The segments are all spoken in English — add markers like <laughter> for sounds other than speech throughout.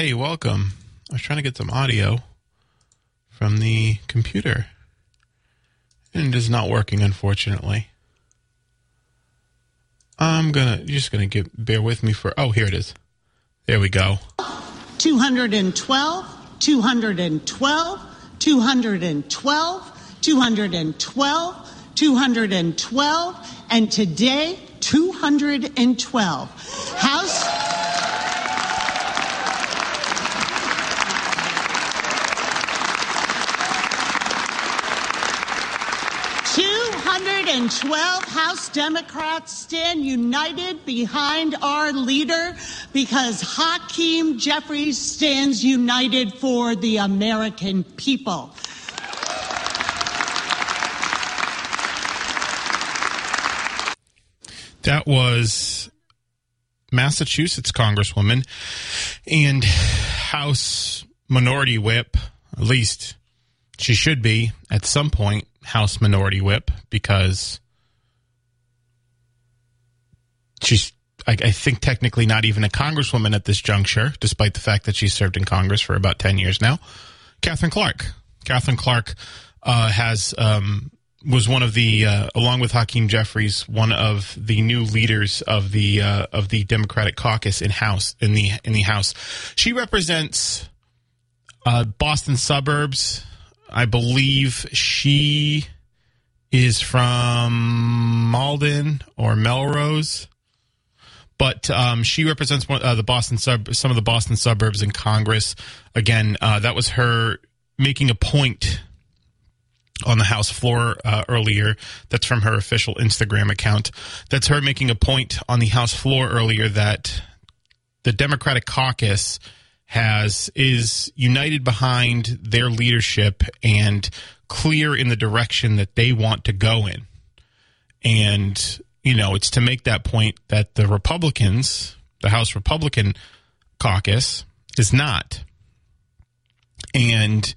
Hey, welcome. I was trying to get some audio from the computer, and it is not working, unfortunately. I'm gonna you're just gonna get bear with me for. Oh, here it is. There we go. 212, 212, 212, 212, 212, and today, 212. House. Two hundred and twelve House Democrats stand united behind our leader because Hakeem Jeffries stands united for the American people. That was Massachusetts Congresswoman and House Minority Whip, at least she should be at some point House Minority Whip because she's, I, I think, technically not even a Congresswoman at this juncture, despite the fact that she's served in Congress for about 10 years now. Katherine Clark. Katherine Clark uh, has um, was one of the, uh, along with Hakeem Jeffries, one of the new leaders of the uh, of the Democratic caucus in House in the in the House. She represents uh, Boston suburbs. I believe she is from Malden or Melrose, but um, she represents one, uh, the Boston sub some of the Boston suburbs in Congress. Again, uh, that was her making a point on the House floor uh, earlier. That's from her official Instagram account. That's her making a point on the House floor earlier that the Democratic caucus has is united behind their leadership and clear in the direction that they want to go in. And you know, it's to make that point that the Republicans, the House Republican caucus is not. And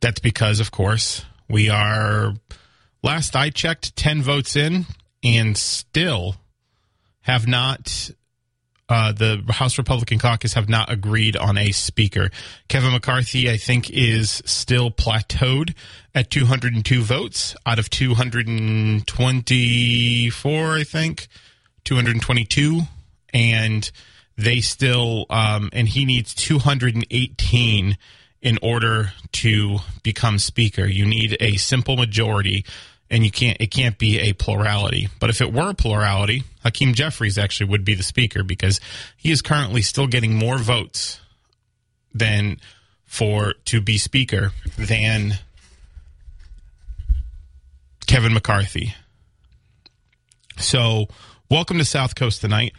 that's because of course we are, last I checked, 10 votes in and still have not, uh, the House Republican caucus have not agreed on a speaker. Kevin McCarthy, I think, is still plateaued at 202 votes out of 224, I think, 222. And they still, um, and he needs 218 in order to become speaker. You need a simple majority and you can't it can't be a plurality. But if it were a plurality, Hakeem Jeffries actually would be the speaker because he is currently still getting more votes than for to be speaker than Kevin McCarthy. So, welcome to South Coast tonight.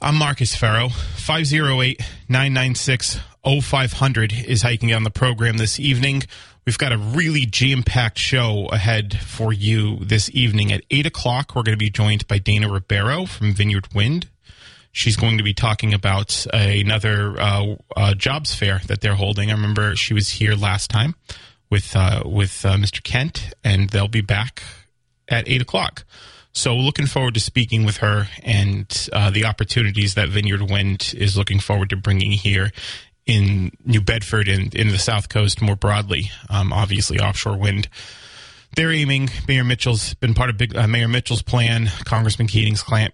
I'm Marcus Farrow. 508 996 0500 is how you can get on the program this evening. We've got a really jam packed show ahead for you this evening. At 8 o'clock, we're going to be joined by Dana Ribeiro from Vineyard Wind. She's going to be talking about another uh, uh, jobs fair that they're holding. I remember she was here last time with uh, with uh, Mr. Kent, and they'll be back at 8 o'clock. So, looking forward to speaking with her and uh, the opportunities that Vineyard Wind is looking forward to bringing here in New Bedford and in the South Coast more broadly. Um, obviously, offshore wind. They're aiming. Mayor Mitchell's been part of big, uh, Mayor Mitchell's plan, Congressman Keating's plan,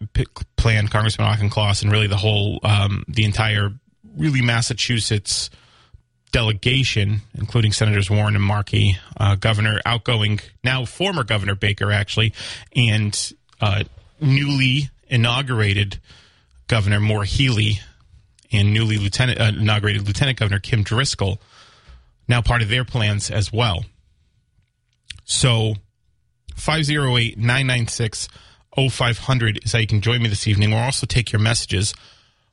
plan Congressman Auchincloss, and really the whole, um, the entire, really Massachusetts delegation, including Senators Warren and Markey, uh, Governor outgoing, now former Governor Baker, actually, and uh, newly inaugurated Governor Maura Healey and newly lieutenant, uh, inaugurated Lieutenant Governor Kim Driscoll, now part of their plans as well. So 508 996 0500 is how you can join me this evening. We'll also take your messages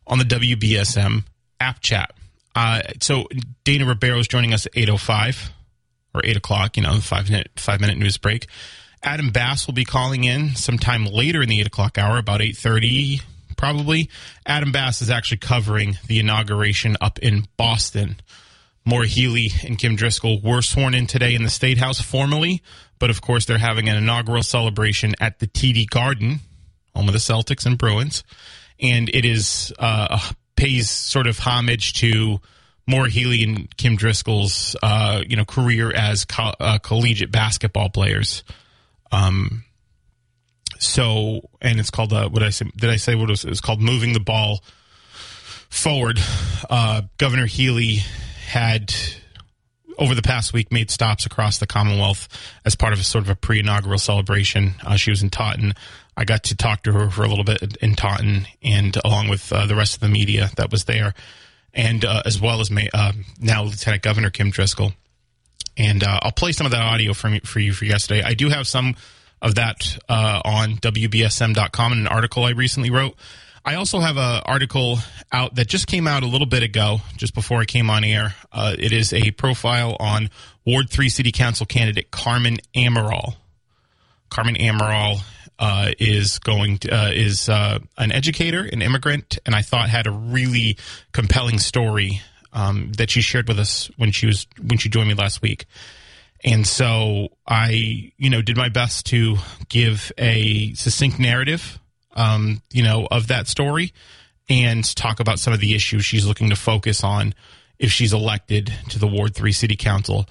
on the WBSM app chat. Uh, so Dana Ribeiro is joining us at 805 or 8 o'clock, you know, five minute, five minute news break. Adam Bass will be calling in sometime later in the 8 o'clock hour, about 830 probably. Adam Bass is actually covering the inauguration up in Boston. Maura Healey and Kim Driscoll were sworn in today in the State House formally, but of course they're having an inaugural celebration at the TD Garden, home of the Celtics and Bruins, and it is uh, pays sort of homage to Maura Healey and Kim Driscoll's uh, you know career as co- uh, collegiate basketball players. Um, so, and it's called uh, what I say? Did I say what it was? It's called moving the ball forward. Uh, Governor Healey had over the past week made stops across the Commonwealth as part of a sort of a pre-inaugural celebration. Uh, she was in Taunton. I got to talk to her for a little bit in Taunton, and along with uh, the rest of the media that was there, and uh, as well as May, uh, now Lieutenant Governor Kim Driscoll. And uh, I'll play some of that audio for you for yesterday. I do have some of that uh, on WBSM.com in an article I recently wrote. I also have an article out that just came out a little bit ago, just before I came on air. Uh, it is a profile on Ward 3 City Council candidate Carmen Amaral. Carmen Amaral uh, is going to, uh, is uh, an educator, an immigrant, and I thought had a really compelling story um, that she shared with us when she was when she joined me last week. And so I, you know, did my best to give a succinct narrative, um, you know, of that story and talk about some of the issues she's looking to focus on if she's elected to the Ward 3 City Council.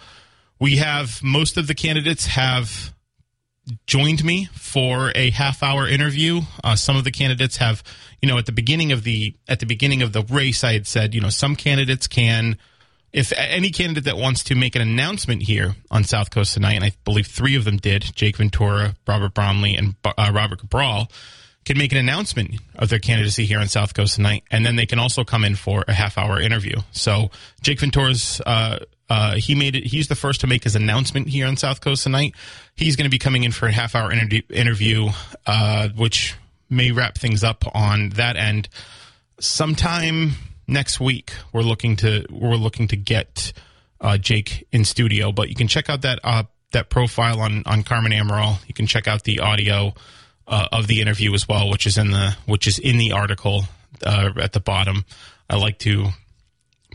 We have most of the candidates have joined me for a half hour interview. Uh, some of the candidates have, you know, at the beginning of the at the beginning of the race, I had said, you know, some candidates can if any candidate that wants to make an announcement here on South Coast tonight, and I believe three of them did, Jake Ventura, Robert Bromley, and uh, Robert Cabral, can make an announcement of their candidacy here on South Coast tonight, and then they can also come in for a half hour interview. So Jake Ventura's uh, uh, he made it. He's the first to make his announcement here on South Coast tonight. He's going to be coming in for a half hour inter- interview, uh, which may wrap things up on that end sometime next week we're looking to we're looking to get uh, Jake in studio. But you can check out that uh, that profile on on Carmen Amaral. You can check out the audio uh, of the interview as well, which is in the which is in the article uh, at the bottom. I like to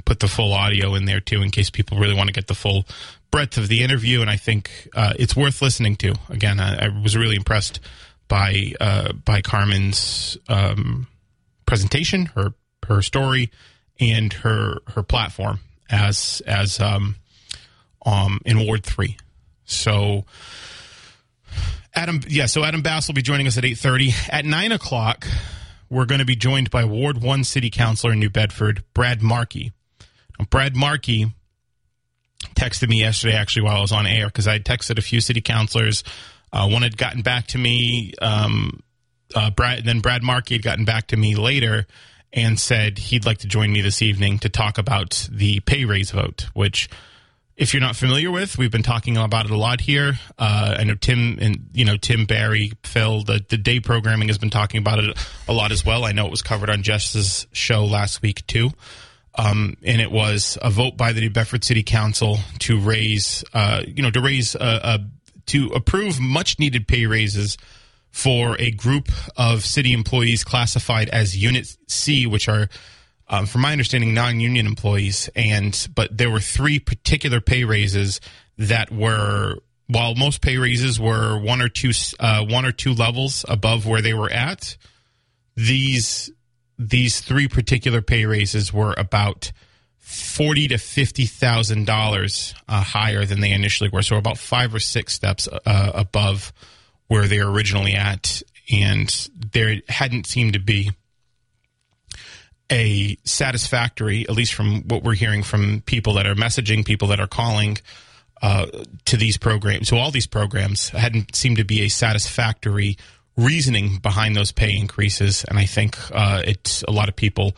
put the full audio in there too, in case people really want to get the full breadth of the interview. And I think uh, it's worth listening to. Again, I, I was really impressed by uh, by Carmen's um, presentation, her her story and her her platform as as um, um in Ward three. So Adam, yeah, so Adam Bass will be joining us at eight thirty. At nine o'clock, we're going to be joined by Ward One City Councilor in New Bedford, Brad Markey. Now, Brad Markey texted me yesterday, actually, while I was on air, because I texted a few city councilors. Uh, one had gotten back to me. Um, uh, Brad, then Brad Markey had gotten back to me later and said he'd like to join me this evening to talk about the pay raise vote, which if you're not familiar with, we've been talking about it a lot here. Uh, I know Tim and you know Tim Barry, Phil, the the day programming has been talking about it a lot as well. I know it was covered on Jess's show last week too. Um, and it was a vote by the New Bedford City Council to raise, uh, you know, to raise, a, a, to approve much needed pay raises for a group of city employees classified as Unit C, which are, um, from my understanding, non-union employees. And but there were three particular pay raises that were, while most pay raises were one or two, uh, one or two levels above where they were at, these these three particular pay raises were about forty to fifty thousand uh, dollars higher than they initially were. So about five or six steps uh, above where they're originally at, and there hadn't seemed to be a satisfactory, at least from what we're hearing from people that are messaging, people that are calling uh, to these programs, to all these programs, hadn't seemed to be a satisfactory reasoning behind those pay increases, and I think uh, it's a lot of people.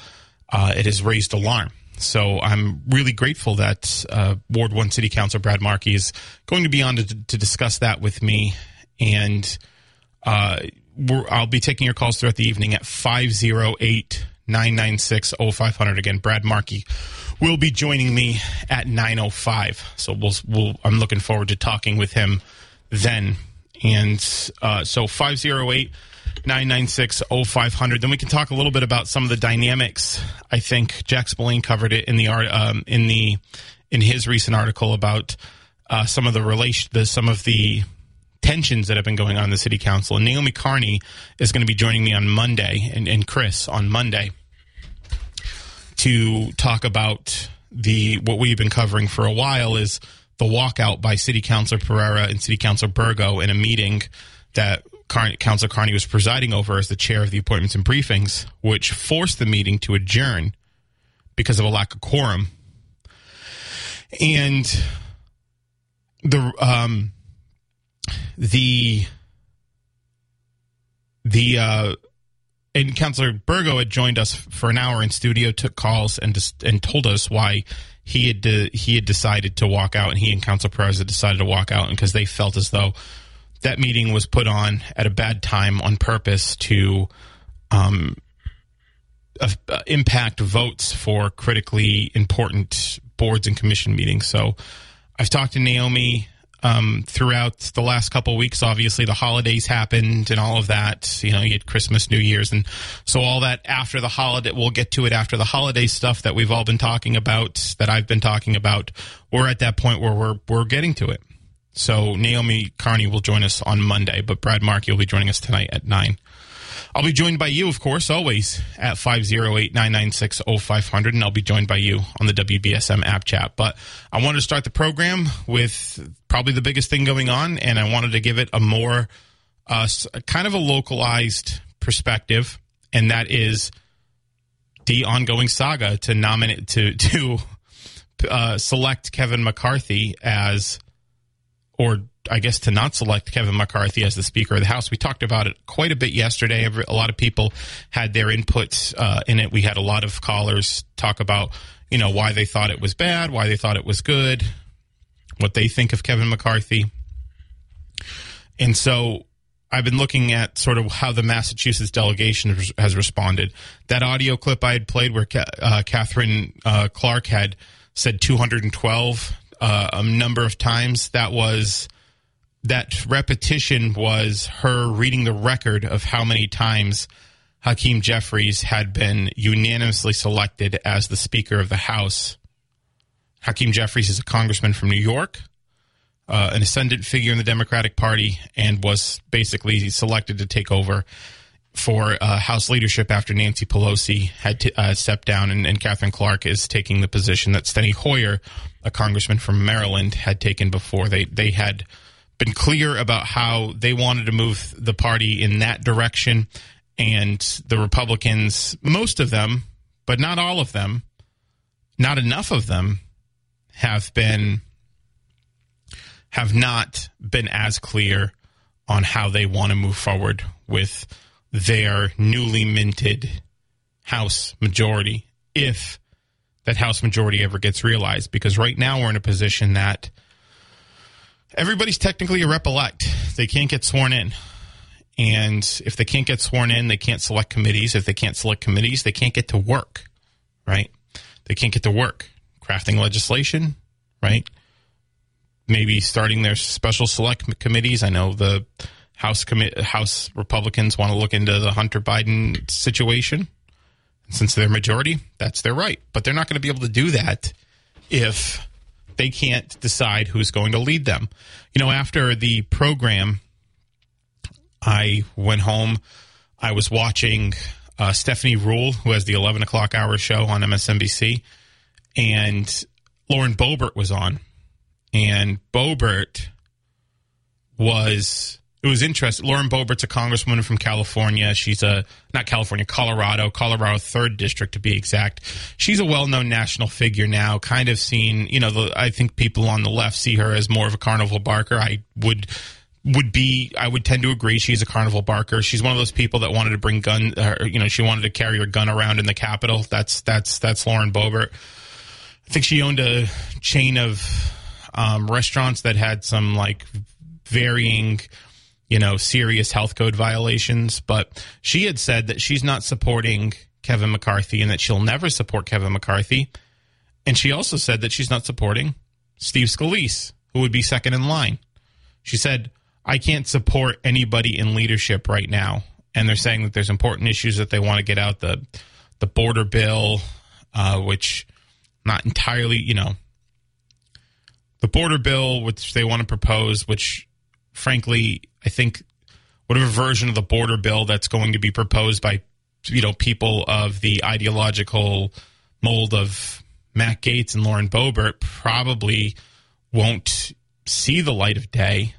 Uh, it has raised alarm. So I'm really grateful that uh, Ward One City Councilor Brad Markey is going to be on to, to discuss that with me, and uh, I'll be taking your calls throughout the evening at 508 996 0500. Again, Brad Markey will be joining me at 905. So we'll, we'll, I'm looking forward to talking with him then. And uh, so 508 996 0500. Then we can talk a little bit about some of the dynamics. I think Jack Spillane covered it in the art um, in the in his recent article about uh, some of the relation, the, some of the tensions that have been going on in the city council. And Naomi Carney is going to be joining me on Monday, and, and Chris on Monday to talk about the what we've been covering for a while is the walkout by City Councilor Pereira and City Councilor Burgo in a meeting that Car- Councilor Carney was presiding over as the chair of the appointments and briefings, which forced the meeting to adjourn because of a lack of quorum. And the um, the the uh, and Councilor Burgo had joined us for an hour in studio, took calls, and and told us why he had de- he had decided to walk out, and he and Council Perez had decided to walk out, because they felt as though that meeting was put on at a bad time on purpose to um, uh, impact votes for critically important boards and commission meetings. So I've talked to Naomi um, throughout the last couple weeks. Obviously, the holidays happened and all of that. You know, you had Christmas, New Year's, and so all that after the holiday. We'll get to it after the holiday stuff that we've all been talking about, that I've been talking about. We're at that point where we're we're getting to it. So Naomi Carney will join us on Monday, but Brad Markey will be joining us tonight at nine. I'll be joined by you, of course, always at 508-996-0500, and I'll be joined by you on the WBSM app chat. But I wanted to start the program with probably the biggest thing going on, and I wanted to give it a more uh, kind of a localized perspective, and that is the ongoing saga to nominate to to uh, select Kevin McCarthy as or I guess to not select Kevin McCarthy as the Speaker of the House. We talked about it quite a bit yesterday. A lot of people had their inputs uh, in it. We had a lot of callers talk about, you know, why they thought it was bad, why they thought it was good, what they think of Kevin McCarthy. And so I've been looking at sort of how the Massachusetts delegation has responded. That audio clip I had played where uh, Katherine uh, Clark had said 212 uh, a number of times. That was that repetition was her reading the record of how many times Hakeem Jeffries had been unanimously selected as the Speaker of the House. Hakeem Jeffries is a congressman from New York, uh, an ascendant figure in the Democratic Party, and was basically selected to take over for uh, House leadership after Nancy Pelosi had to, uh, stepped down, and, and Katherine Clark is taking the position that Steny Hoyer, a congressman from Maryland, had taken before. They they had been clear about how they wanted to move the party in that direction, and the Republicans, most of them, but not all of them, not enough of them, have been have not been as clear on how they want to move forward with their newly minted House majority if that House majority ever gets realized. Because right now we're in a position that everybody's technically a rep elect. They can't get sworn in. And if they can't get sworn in, they can't select committees. If they can't select committees, they can't get to work, right? they can't get to work crafting legislation, right? Maybe starting their special select committees. I know the House commit House Republicans want to look into the Hunter Biden situation. Since they're majority, that's their right. But they're not going to be able to do that if they can't decide who's going to lead them. You know, after the program, I went home. I was watching uh, Stephanie Ruhle, who has the 11 o'clock hour show on MSNBC, and Lauren Boebert was on. And Boebert was it was interesting. Lauren Boebert's a congresswoman from California. She's a not California, Colorado, Colorado third district to be exact. She's a well-known national figure now. Kind of seen, you know, the, I think people on the left see her as more of a carnival barker. I would would be I would tend to agree she's a carnival barker. She's one of those people that wanted to bring gun or, you know, she wanted to carry her gun around in the Capitol. That's that's that's Lauren Boebert. I think she owned a chain of um, restaurants that had some like varying you know, serious health code violations. But she had said that she's not supporting Kevin McCarthy and that she'll never support Kevin McCarthy. And she also said that she's not supporting Steve Scalise, who would be second in line. She said, I can't support anybody in leadership right now. And they're saying that there's important issues that they want to get out the the border bill, uh, which not entirely, you know, the border bill, which they want to propose, which frankly I think whatever version of the border bill that's going to be proposed by you know people of the ideological mold of Matt Gaetz and Lauren Boebert probably won't see the light of day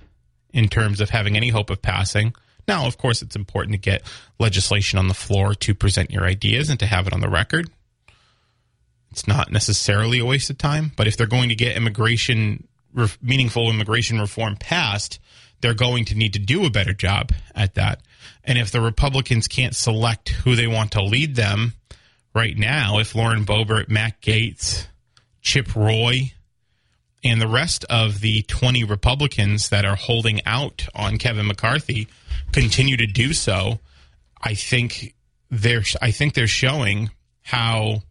in terms of having any hope of passing. Now, of course, it's important to get legislation on the floor to present your ideas and to have it on the record. It's not necessarily a waste of time, but if they're going to get immigration, meaningful immigration reform passed, they're going to need to do a better job at that. And if the Republicans can't select who they want to lead them right now, if Lauren Boebert, Matt Gaetz, Chip Roy, and the rest of the 20 Republicans that are holding out on Kevin McCarthy continue to do so, I think they're I think they're showing how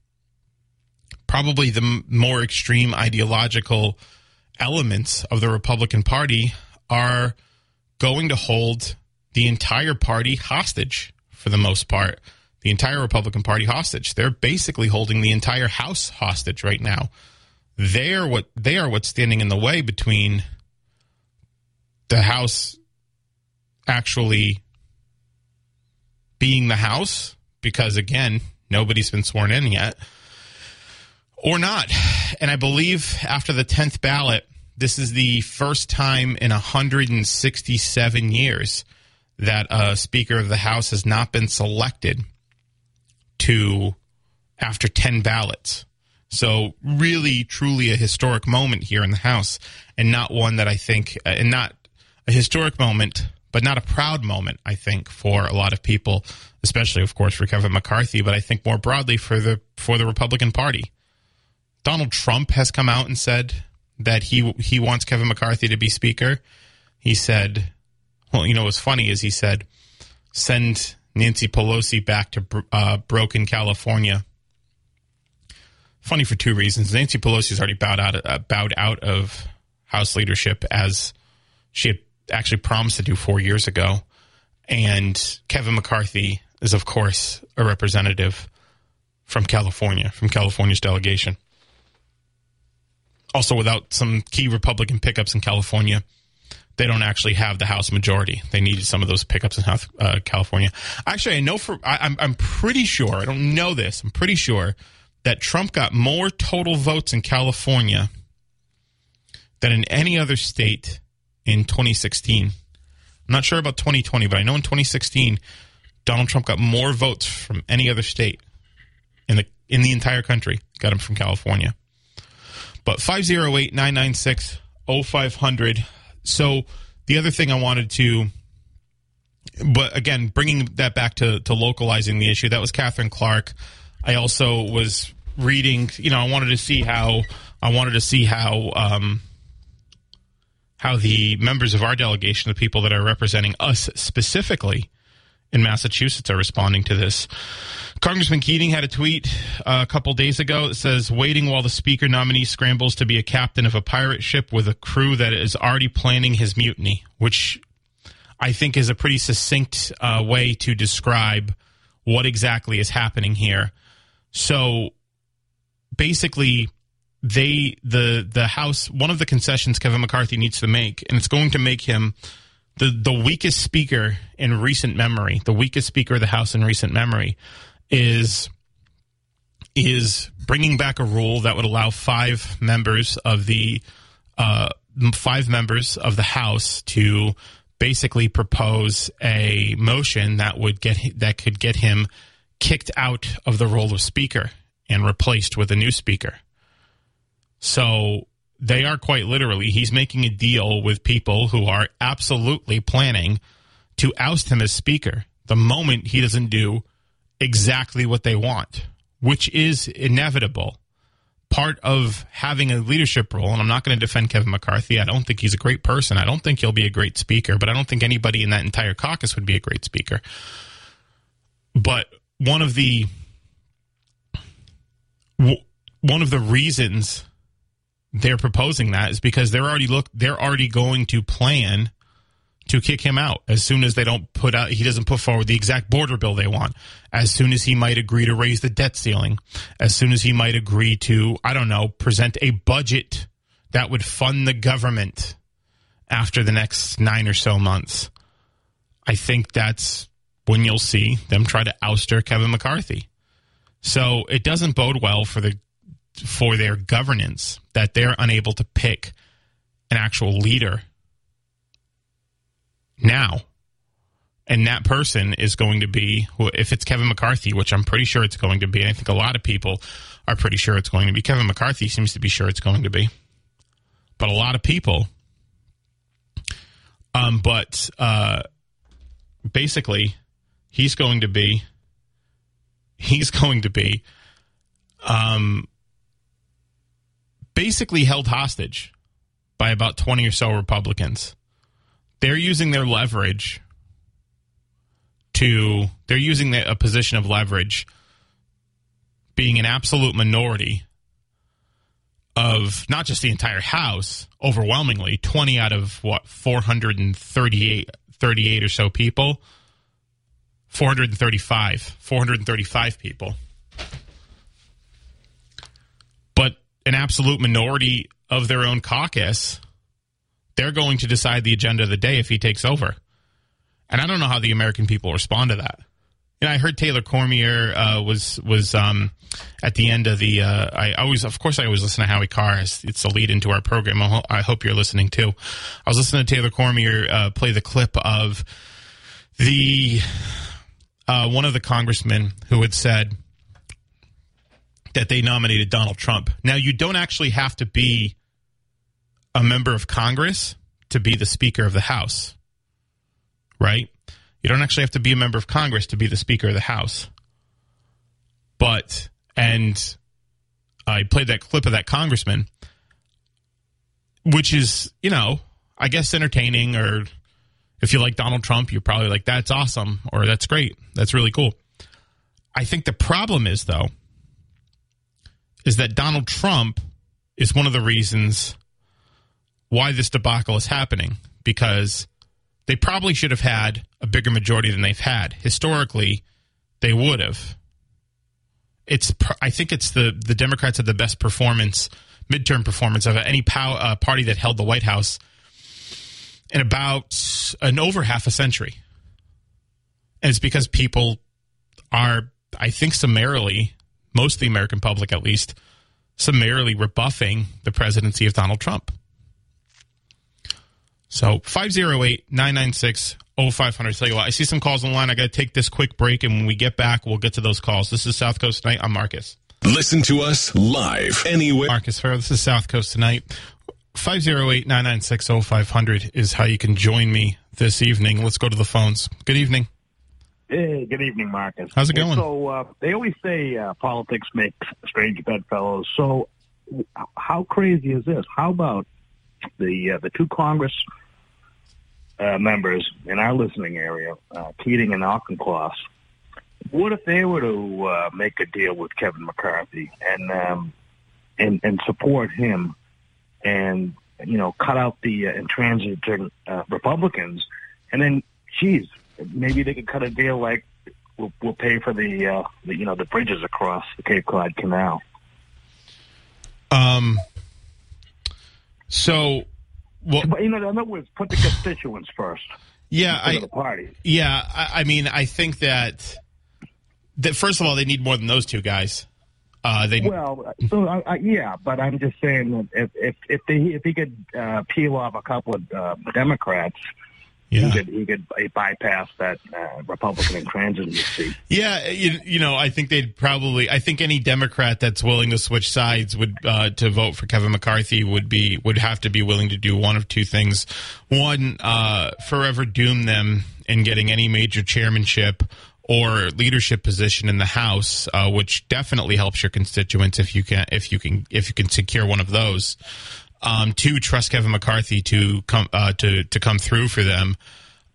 probably the more extreme ideological elements of the Republican Party are going to hold the entire party hostage for the most part. The entire Republican Party hostage. They're basically holding the entire House hostage right now. They're what they are what's standing in the way between the House actually being the House, because again, nobody's been sworn in yet, or not. And I believe after the 10th ballot, this is the first time in 167 years that a Speaker of the House has not been selected to after 10 ballots. So, really, truly a historic moment here in the House, and not one that I think, uh, and not a historic moment, but not a proud moment, I think, for a lot of people, especially, of course, for Kevin McCarthy, but I think more broadly for the for the Republican Party. Donald Trump has come out and said that he he wants Kevin McCarthy to be speaker. He said, well, you know, what's funny is he said, send Nancy Pelosi back to uh, Broken, California. Funny for two reasons. Nancy Pelosi has already bowed out uh, bowed out of House leadership as she had actually promised to do four years ago, and Kevin McCarthy is, of course, a representative from California, from California's delegation also without some key Republican pickups in California, they don't actually have the House majority. They needed some of those pickups in uh, California. Actually, I know for I, I'm I'm pretty sure. I don't know this. I'm pretty sure that Trump got more total votes in California than in any other state in 2016. I'm not sure about 2020, but I know in 2016 Donald Trump got more votes from any other state in the in the entire country. Got him from California. But 508 996 0500. So the other thing I wanted to, but again, bringing that back to, to localizing the issue, that was Katherine Clark. I also was reading, you know, I wanted to see how, I wanted to see how, um, how the members of our delegation, the people that are representing us specifically in Massachusetts are responding to this. Congressman Keating had a tweet uh, a couple days ago that says, waiting while the speaker nominee scrambles to be a captain of a pirate ship with a crew that is already planning his mutiny, which I think is a pretty succinct uh, way to describe what exactly is happening here. So basically, they the the House one of the concessions Kevin McCarthy needs to make, and it's going to make him the the weakest speaker in recent memory, the weakest speaker of the House in recent memory is is bringing back a rule that would allow five members of the uh, five members of the House to basically propose a motion that would get that could get him kicked out of the role of speaker and replaced with a new speaker. So they are quite literally he's making a deal with people who are absolutely planning to oust him as speaker the moment he doesn't do exactly what they want, which is inevitable. Part of having a leadership role, and I'm not going to defend Kevin McCarthy. I don't think he's a great person. I don't think he'll be a great speaker, but I don't think anybody in that entire caucus would be a great speaker. But one of the one of the reasons they're proposing that is because they're already look they're already going to plan to kick him out as soon as they don't put out he doesn't put forward the exact border bill they want. As soon as he might agree to raise the debt ceiling. As soon as he might agree to i don't know present a budget that would fund the government after the next 9 or so months. I think that's when you'll see them try to ouster Kevin McCarthy. So it doesn't bode well for the for their governance that they're unable to pick an actual leader now. And that person is going to be, if it's Kevin McCarthy, which I'm pretty sure it's going to be, and I think a lot of people are pretty sure it's going to be. Kevin McCarthy seems to be sure it's going to be. But a lot of people, um, but uh, basically, he's going to be, he's <laughs> going to be, um, basically held hostage by about 20 or so Republicans. They're using their leverage to they're using a position of leverage being an absolute minority of not just the entire house overwhelmingly 20 out of what 438 38 or so people? 435 435 people but an absolute minority of their own caucus they're going to decide the agenda of the day if he takes over. And I don't know how the American people respond to that. And I heard Taylor Cormier uh, was was um, at the end of the. Uh, I always, of course, I always listen to Howie Carr. It's, it's the lead into our program. I hope you're listening too. I was listening to Taylor Cormier uh, play the clip of the uh, one of the congressmen who had said that they nominated Donald Trump. Now, you don't actually have to be a member of Congress to be the Speaker of the House, right? You don't actually have to be a member of Congress to be the Speaker of the House. But, and I played that clip of that congressman, which is, you know, I guess entertaining, or if you like Donald Trump, you're probably like, that's awesome, or that's great, that's really cool. I think the problem is, though, is that Donald Trump is one of the reasons why this debacle is happening because they probably should have had a bigger majority than they've had. Historically, they would have. It's I think it's the the Democrats had the best performance midterm performance of any pow, uh, party that held the White House in about an over half a century. And it's because people are, I think, summarily, most of the American public at least, summarily rebuffing the presidency of Donald Trump. So 508 996 0500. Tell you what, I see some calls online. I got to take this quick break, and when we get back, we'll get to those calls. This is South Coast Tonight. I'm Marcus. Listen to us live anywhere. Marcus Farrow. This is South Coast Tonight. 508 996 0500 is how you can join me this evening. Let's go to the phones. Good evening. Hey, good evening, Marcus. How's it going? So uh, they always say uh, politics makes strange bedfellows. So how crazy is this? How about the uh, the two Congress uh, members in our listening area, uh, Keating and Auchincloss, what if they were to uh, make a deal with Kevin McCarthy and um, and and support him, and you know cut out the uh, intransigent uh, Republicans, and then, geez, maybe they could cut a deal like we'll, we'll pay for the, uh, the you know the bridges across the Cape Cod Canal. Um. So, well, But you know, in other words, put the constituents first. yeah, I the party. yeah, I, I mean, I think that that first of all, they need more than those two guys. Uh, they Well, so I, I, yeah, but I'm just saying that if if if, they, if he could uh, peel off a couple of uh, Democrats, yeah. he could he could bypass that uh, Republican intransigency. Yeah, you, you know, I think they'd probably. I think any Democrat that's willing to switch sides would uh, to vote for Kevin McCarthy would be would have to be willing to do one of two things: one, uh, forever doom them in getting any major chairmanship or leadership position in the House, uh, which definitely helps your constituents if you can if you can if you can secure one of those. Um, two, trust Kevin McCarthy to come uh, to to come through for them.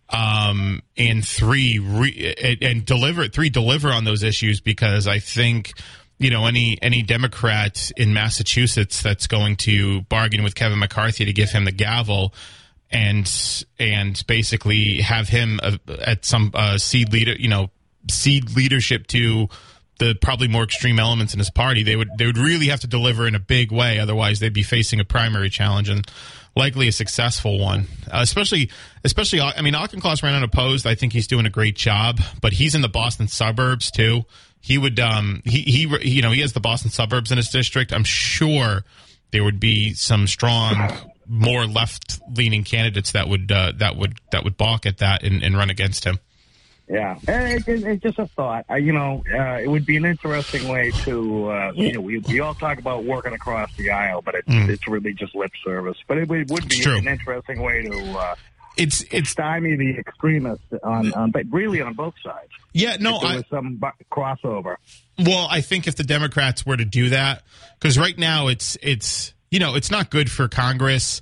Um, and three re- and deliver three deliver on those issues because I think you know any any Democrat in Massachusetts that's going to bargain with Kevin McCarthy to give him the gavel and and basically have him uh, at some uh, seed leader you know seed leadership to the probably more extreme elements in his party they would they would really have to deliver in a big way. Otherwise they'd be facing a primary challenge and likely a successful one. Uh, especially especially I mean Auchincloss ran unopposed. I think he's doing a great job but he's in the Boston suburbs too. He would um he he you know he has the Boston suburbs in his district. I'm sure there would be some strong more left leaning candidates that would uh, that would that would balk at that and, and run against him Yeah, it, it, it's just a thought. Uh, you know, uh, it would be an interesting way to. Uh, you know, we, we all talk about working across the aisle, but it's Mm. it's really just lip service. But it, would- would be an interesting way to uh, it's it's stymie the extremists on, on, but really on both sides. yeah no I some crossover. Well, I think if the Democrats were to do that, because right now it's it's you know it's not good for Congress,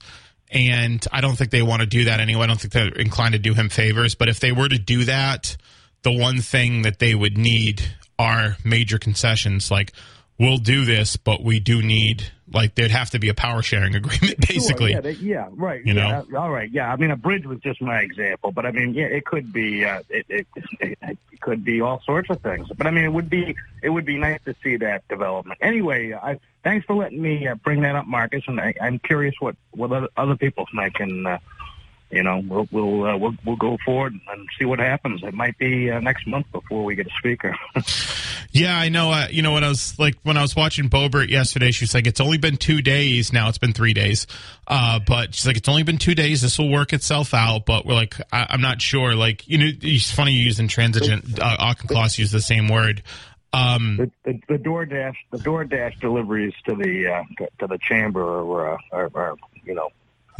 and I don't think they want to do that anyway. I don't think they're inclined to do him favors. But if they were to do that, the one thing that they would need are major concessions. Like we'll do this, but we do need like there'd have to be a power sharing agreement, basically. <laughs> Sure, yeah, they, yeah, right. You yeah, all right. Yeah, I mean, a bridge was just my example, but I mean, yeah, it could be, uh, it, it, it, it could be all sorts of things. But I mean, it would be, it would be nice to see that development. Anyway, I thanks for letting me uh, bring that up, Marcus, and I, I'm curious what what other, other people think, and uh, you know, we'll we'll, uh, we'll we'll go forward and see what happens. It might be uh, next month before we get a speaker. <laughs> Yeah, I know. Uh, you know, when I was like when I was watching Boebert yesterday, she was like, "It's only been two days. Now it's been three days." Uh, but she's like, "It's only been two days. This will work itself out." But we're like, I- I'm not sure. Like, you know, it's funny you use intransigent. Uh, Auchincloss used the same word. Um, the, the the DoorDash the DoorDash deliveries to the uh, to, to the chamber are, uh, are, are you know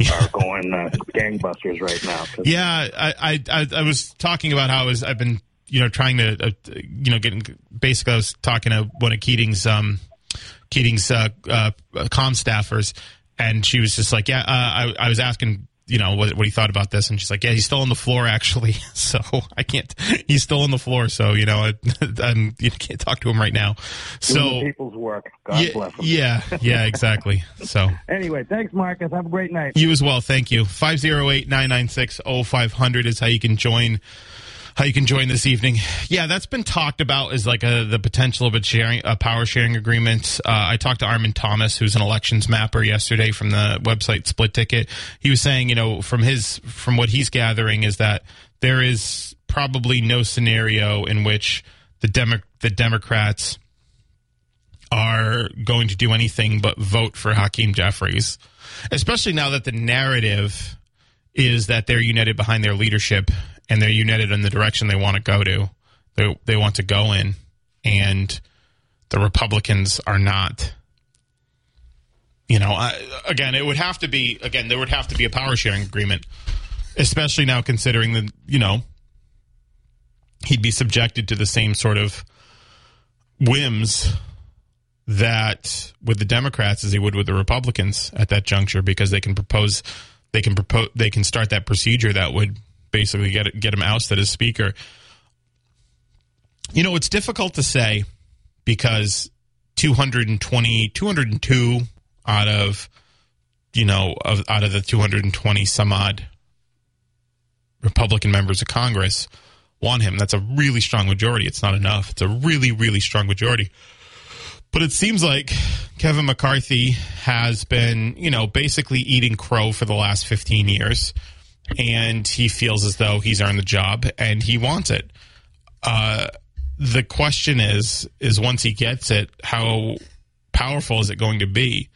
are going uh, gangbusters right now. Yeah, I, I I I was talking about how I was I've been you know trying to uh, you know getting basically I was talking to one of Keating's um Keating's uh, uh com staffers and she was just like yeah uh, I I was asking you know what what he thought about this and she's like yeah he's still on the floor actually <laughs> so I can't he's still on the floor so you know I, <laughs> I'm you can't talk to him right now so people's work. God yeah bless them. yeah yeah exactly <laughs> so Anyway, thanks, Marcus. Have a great night. you as well. Thank you. 508-996-0500 is how you can join how you can join this evening. Yeah, that's been talked about as like a, the potential of a sharing a power sharing agreement. Uh, I talked to Armin Thomas, who's an elections mapper, yesterday from the website Split Ticket. He was saying, you know, from his from what he's gathering is that there is probably no scenario in which the Demo- the Democrats are going to do anything but vote for Hakeem Jeffries, especially now that the narrative is that they're united behind their leadership and they're united in the direction they want to go to. They they want to go in, and the Republicans are not. You know, I, again, it would have to be again there would have to be a power sharing agreement, especially now considering that you know he'd be subjected to the same sort of whims that with the Democrats as he would with the Republicans at that juncture because they can propose they can propose they can start that procedure that would basically get get him ousted as speaker. You know, it's difficult to say because 220 202 out of you know of, out of the 220 some odd Republican members of Congress want him. That's a really strong majority. It's not enough. It's a really really strong majority. But it seems like Kevin McCarthy has been, you know, basically eating crow for the last 15 years. And he feels as though he's earned the job and he wants it. Uh, the question is, is once he gets it, how powerful is it going to be?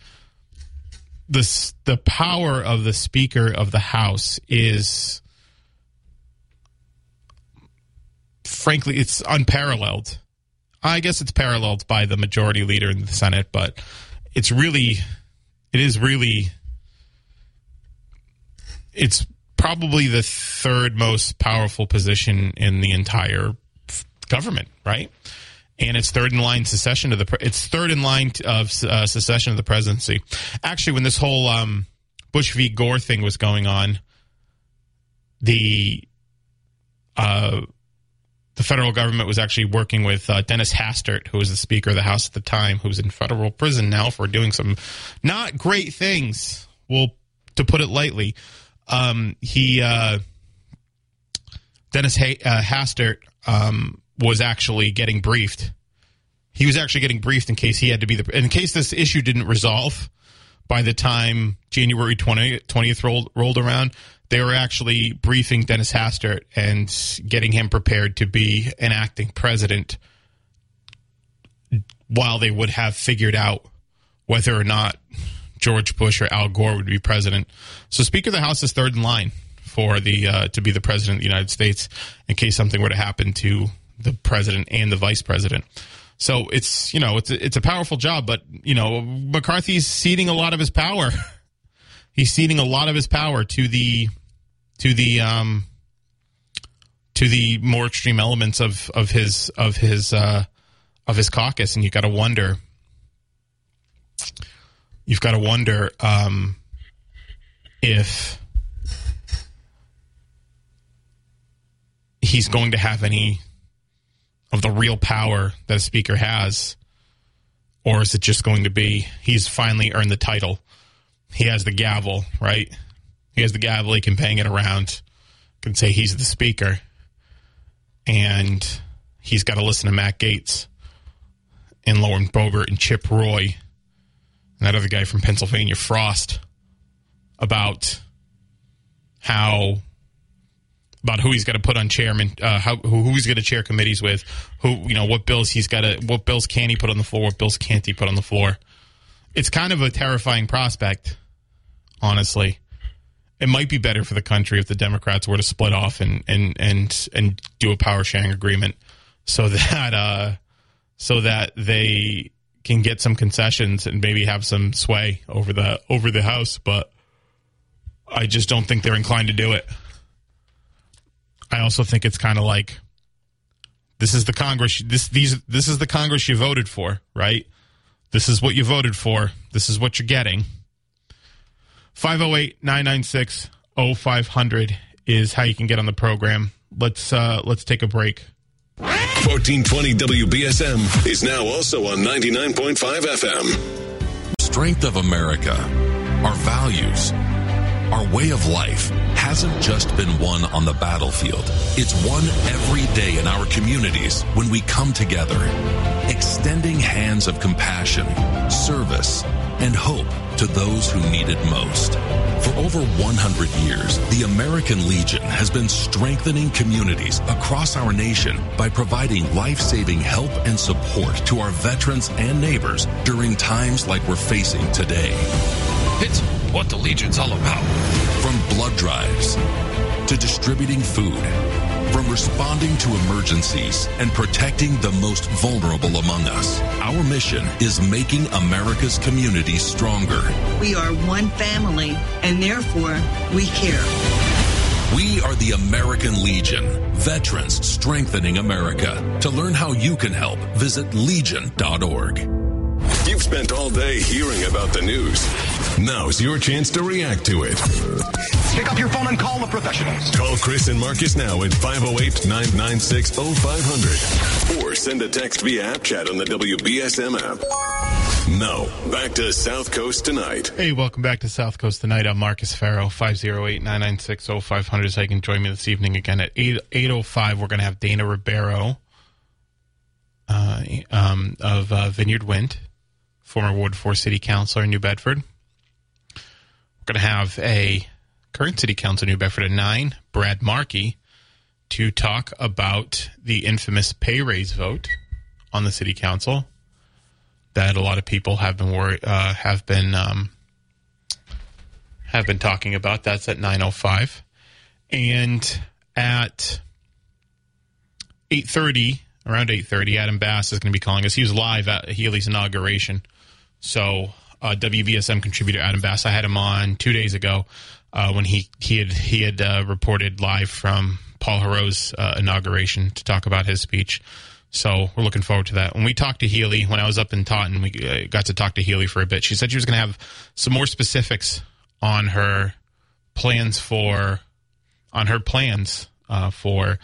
The, the power of the Speaker of the House is, frankly, it's unparalleled I guess it's paralleled by the majority leader in the Senate, but it's really, it is really, it's probably the third most powerful position in the entire government, right? And it's third in line secession of the. It's third in line of uh, secession of the presidency. Actually, when this whole um, Bush v. Gore thing was going on, the uh, the federal government was actually working with uh, Dennis Hastert, who was the Speaker of the House at the time, who's in federal prison now for doing some not great things. Well, to put it lightly, um, he uh, Dennis uh, Hastert um, was actually getting briefed. He was actually getting briefed in case he had to be the in case this issue didn't resolve by the time January 20th, 20th rolled rolled around they were actually briefing Dennis Hastert and getting him prepared to be an acting president while they would have figured out whether or not George Bush or Al Gore would be president. So Speaker of the House is third in line for the uh, to be the president of the United States in case something were to happen to the president and the vice president. So it's you know it's a, it's a powerful job, but you know McCarthy's ceding a lot of his power. <laughs> He's ceding a lot of his power to the to the um, to the more extreme elements of of his of his uh, of his caucus, and you've got to wonder. You've got to wonder um, if he's going to have any of the real power that a speaker has, or is it just going to be he's finally earned the title? He has the gavel, right? He has the gavel. He can bang it around. Can say he's the speaker, and he's got to listen to Matt Gaetz and Lauren Boebert and Chip Roy and that other guy from Pennsylvania, Frost, about how about who he's got to put on chairman, uh, how who, who he's going to chair committees with, who you know what bills he's got to, what bills can he put on the floor, what bills can't he put on the floor. It's kind of a terrifying prospect, honestly it might be better for the country if the Democrats were to split off and and and and do a power sharing agreement so <laughs> that uh, so that they can get some concessions and maybe have some sway over the over the House. But I just don't think they're inclined to do it. I also think it's kind of like this is the Congress this these this is the Congress you voted for, right? This is what you voted for. This is what you're getting 508 996 0500 is how you can get on the program. Let's uh, let's take a break. 1420 WBSM is now also on 99.5 FM. Strength of America, our values, our way of life hasn't just been won on the battlefield. It's won every day in our communities when we come together, extending hands of compassion, service, and hope to those who need it most. For over 100 years, the American Legion has been strengthening communities across our nation by providing life-saving help and support to our veterans and neighbors during times like we're facing today. It's what the Legion's all about. From blood drives to distributing food from responding to emergencies and protecting the most vulnerable among us, our mission is making America's communities stronger. We are one family, and therefore we care. We are the American Legion, veterans strengthening America. To learn how you can help, visit legion.org. You've spent all day hearing about the news. Now's your chance to react to it. Pick up your phone and call the professionals. Call Chris and Marcus now at 508 996 0500 or send a text via app chat on the WBSM app. Now, back to South Coast tonight. Hey, welcome back to South Coast tonight. I'm Marcus Ferro, 508-996-0500. So you can join me this evening again at 8, 8.05. We're going to have Dana Rebeiro uh, um, of uh, Vineyard Wind, former Ward 4 City Councilor in New Bedford. We're going to have a current City Council New Bedford at 9, Brad Markey, to talk about the infamous pay raise vote on the City Council that a lot of people have been worried, uh, have been um, have been talking about. That's at nine oh five, and at eight thirty, around eight thirty, Adam Bass is going to be calling us. He was live at Healey's inauguration, so uh, WBSM contributor Adam Bass. I had him on two days ago uh, when he he had he had uh, reported live from Paul Heroux' uh, inauguration to talk about his speech. So we're looking forward to that. When we talked to Healey, when I was up in Taunton, we uh, got to talk to Healey for a bit. She said she was going to have some more specifics on her plans for, on her plans uh, for,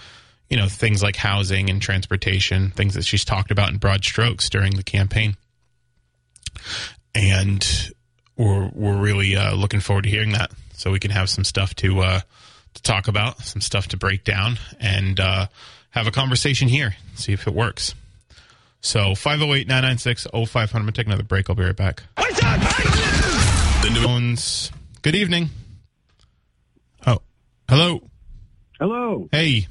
you know, things like housing and transportation, things that she's talked about in broad strokes during the campaign. And we're we're really uh, looking forward to hearing that, so we can have some stuff to uh, to talk about, some stuff to break down, and uh, have a conversation here, see if it works. So 508 996 0500. I'm going to take another break. I'll be right back. The Phones. Good evening. Oh, hello. Hello. Hey.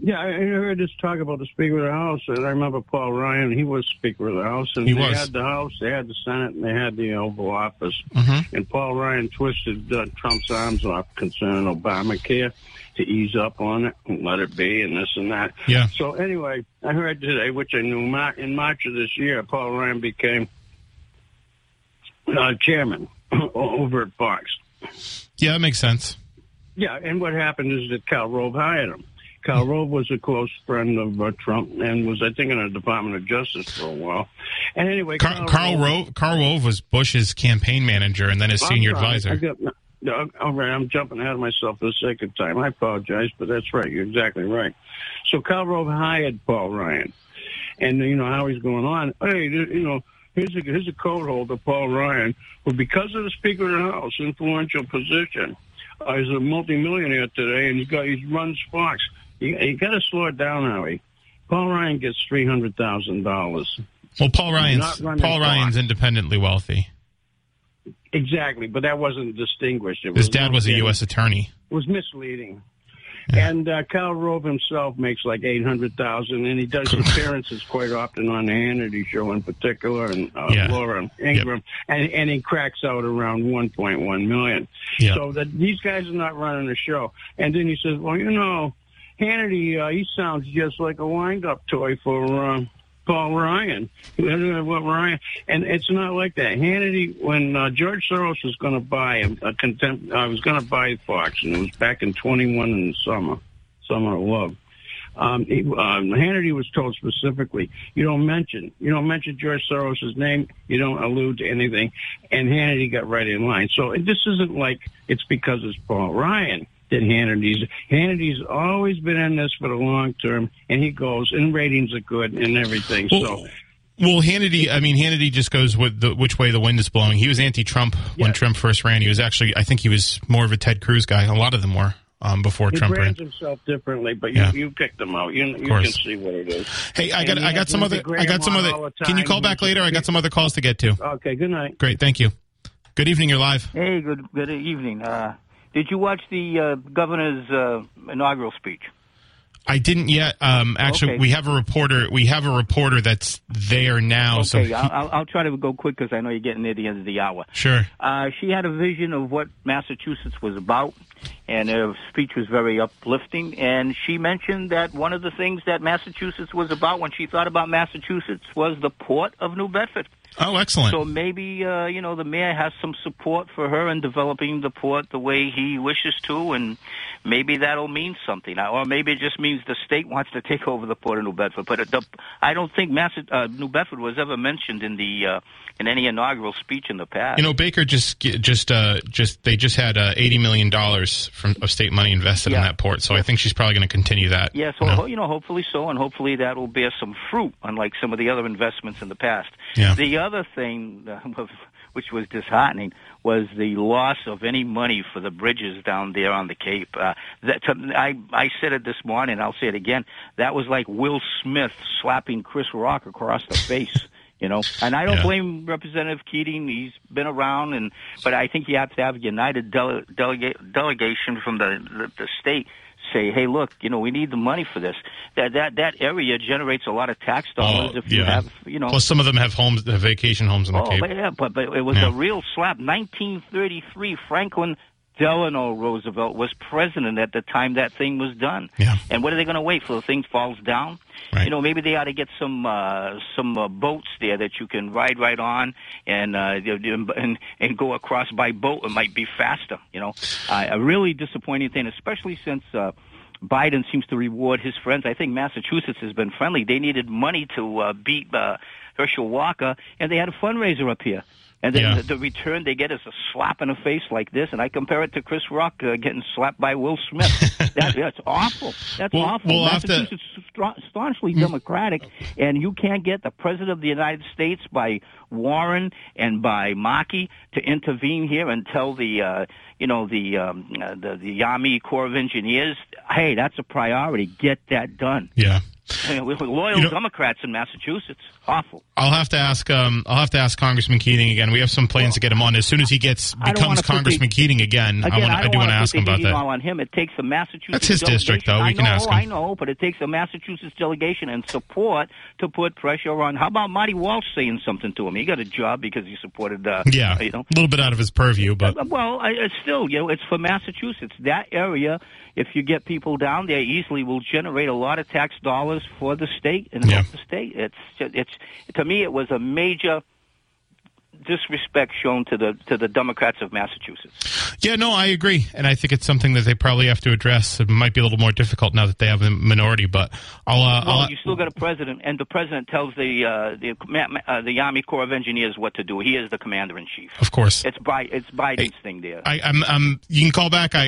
Yeah, I heard this talk about the Speaker of the House, and I remember Paul Ryan. He was Speaker of the House, and He they was. had the House, they had the Senate, and they had the Oval Office. Mhm. And Paul Ryan twisted uh, Trump's arms off concerning Obamacare to ease up on it and let it be, and this and that. Yeah. So anyway, I heard today, which I knew in March of this year, Paul Ryan became uh, chairman <laughs> over at Fox. Yeah, that makes sense. Yeah, and what happened is that Karl Rove hired him. Karl Rove was a close friend of uh, Trump and was, I think, in the Department of Justice for a while. And anyway, Karl, Karl Rove. Karl Rove was Bush's campaign manager and then his I'm senior sorry. advisor. I got, no, all right, I'm jumping ahead of myself for the of time. I apologize, but that's right. You're exactly right. So Karl Rove hired Paul Ryan, and you know how he's going on. Hey, you know. Here's a, here's a code holder, Paul Ryan, who, because of the Speaker of the House influential position, uh, is a multimillionaire today, and he's got he runs Fox. You, you got to slow it down, Howie. Paul Ryan gets three hundred thousand dollars. Well, Paul Ryan's Paul Ryan's independently wealthy. Exactly, but that wasn't distinguished. It His dad was a U.S. attorney. It was misleading. And uh, Karl Rove himself makes like eight hundred thousand, and he does <laughs> appearances quite often on the Hannity show, in particular, and uh, Yeah. Laura Ingraham, and and he cracks out around one point one million. Yeah. So that these guys are not running the show. And then he says, "Well, you know, Hannity, uh, he sounds just like a wind-up toy for." Uh, Paul Ryan, <laughs> what Ryan, and it's not like that. Hannity, when uh, George Soros was going to buy a contempt, I was going to buy Fox, and it was back in 21 in the summer, summer of love. Um, he, um, Hannity was told specifically, you don't mention, you don't mention George Soros' name, you don't allude to anything, and Hannity got right in line. So this isn't like it's because it's Paul Ryan that Hannity's Hannity's always been in this for the long term, and he goes, and ratings are good and everything. so. Well, Hannity, I mean, Hannity just goes with the, which way the wind is blowing. He was anti-Trump when Trump first ran. He was actually, I think he was more of a Ted Cruz guy. A lot of them were um, before He Trump ran. brands himself differently, but you, Yeah. you picked them out. You, you can see what it is. Hey, I got, I got some other, I got some other. on all the Can you call back later? I got some other calls to get to. Okay, good night. Great, thank you. Good evening. You're live. Hey, good good evening. Uh, did you watch the uh, governor's uh, inaugural speech? I didn't yet. Um, actually, Okay. we have a reporter. We have a reporter that's there now. so okay, he- I'll, I'll- I'll try to go quick because I know you're getting near the end of the hour. sure. Uh, she had a vision of what Massachusetts was about, and her speech was very uplifting. And she mentioned that one of the things that Massachusetts was about when she thought about Massachusetts was the port of New Bedford. Oh, excellent. So maybe uh, you know the mayor has some support for her in developing the port the way he wishes to, and maybe that'll mean something, or maybe it just means the state wants to take over the port of New Bedford. But the, I don't think Mass, uh, New Bedford was ever mentioned in the uh, in any inaugural speech in the past. You know, Baker just just uh, just they just had uh, eighty million dollars from of state money invested Yeah. in that port, so I think she's probably going to continue that. Yes, you well, know? ho- you know, hopefully so, and hopefully that will bear some fruit, unlike some of the other investments in the past. Yeah. The other thing, <laughs> uh, was- which was disheartening, was the loss of any money for the bridges down there on the Cape. Uh, that to, I I said it this morning. I'll say it again. That was like Will Smith slapping Chris Rock across the face. <laughs> You know, and I don't Yeah. blame Representative Keating. He's been around, and but I think you have to have a united dele- delega- delegation from the, the the state say, hey, look, you know, we need the money for this. That that that area generates a lot of tax dollars. Oh, if you yeah. have, you know, Plus, some of them have homes, have vacation homes in the oh, Cape. but yeah, but but it was Yeah. a real slap. 1933, Franklin Delano Roosevelt was president at the time that thing was done. Yeah. And what are they going to wait for? The thing falls down. Right. You know, maybe they ought to get some uh, some uh, boats there that you can ride right on and uh, and and go across by boat. It might be faster. You know, uh, a really disappointing thing, especially since. Uh, Biden seems to reward his friends. I think Massachusetts has been friendly. They needed money to uh, beat uh, Herschel Walker, and they had a fundraiser up here. And then Yeah. the, the return they get is a slap in the face like this, and I compare it to Chris Rock uh, getting slapped by Will Smith. <laughs> that, that's awful. That's Well, awful. we'll to-. Massachusetts is stra- staunchly Democratic, and you can't get the President of the United States by Warren and by Markey to intervene here and tell the, uh, you know, the, um, uh, the the Army Corps of Engineers, hey, that's a priority. Get that done. Yeah. I mean, we're loyal You know- Democrats in Massachusetts. Awful. I'll have to ask. Um, I'll have to ask Congressman Keating again. We have some plans to get him on as soon as he gets becomes Congressman the- Keating again. Again, I, wanna, I, I, don't want wanna ask him about that. on him. It takes a Massachusetts. That's his district, though. We I can know, ask him. I know, but it takes a Massachusetts delegation and support to put pressure on. How about Marty Walsh saying something to him? He got a job because he supported. Uh, Yeah, you know. a little bit out of his purview, but Uh, Well, I, it's still, you know, it's for Massachusetts. That area, if you get people down there easily, will generate a lot of tax dollars for the state and Yeah. help the state. It's, it's to me, it was a major disrespect shown to the to the Democrats of Massachusetts. yeah, no, I agree, and I think it's something that they probably have to address. It might be a little more difficult now that they have a minority, but I'll. Uh, Well, I'll you still got a president, and the president tells the uh, the uh, the Army Corps of Engineers what to do. He is the commander in chief. of course. It's Bi- it's Biden's thing there. I, I'm, I'm. You can call back. I,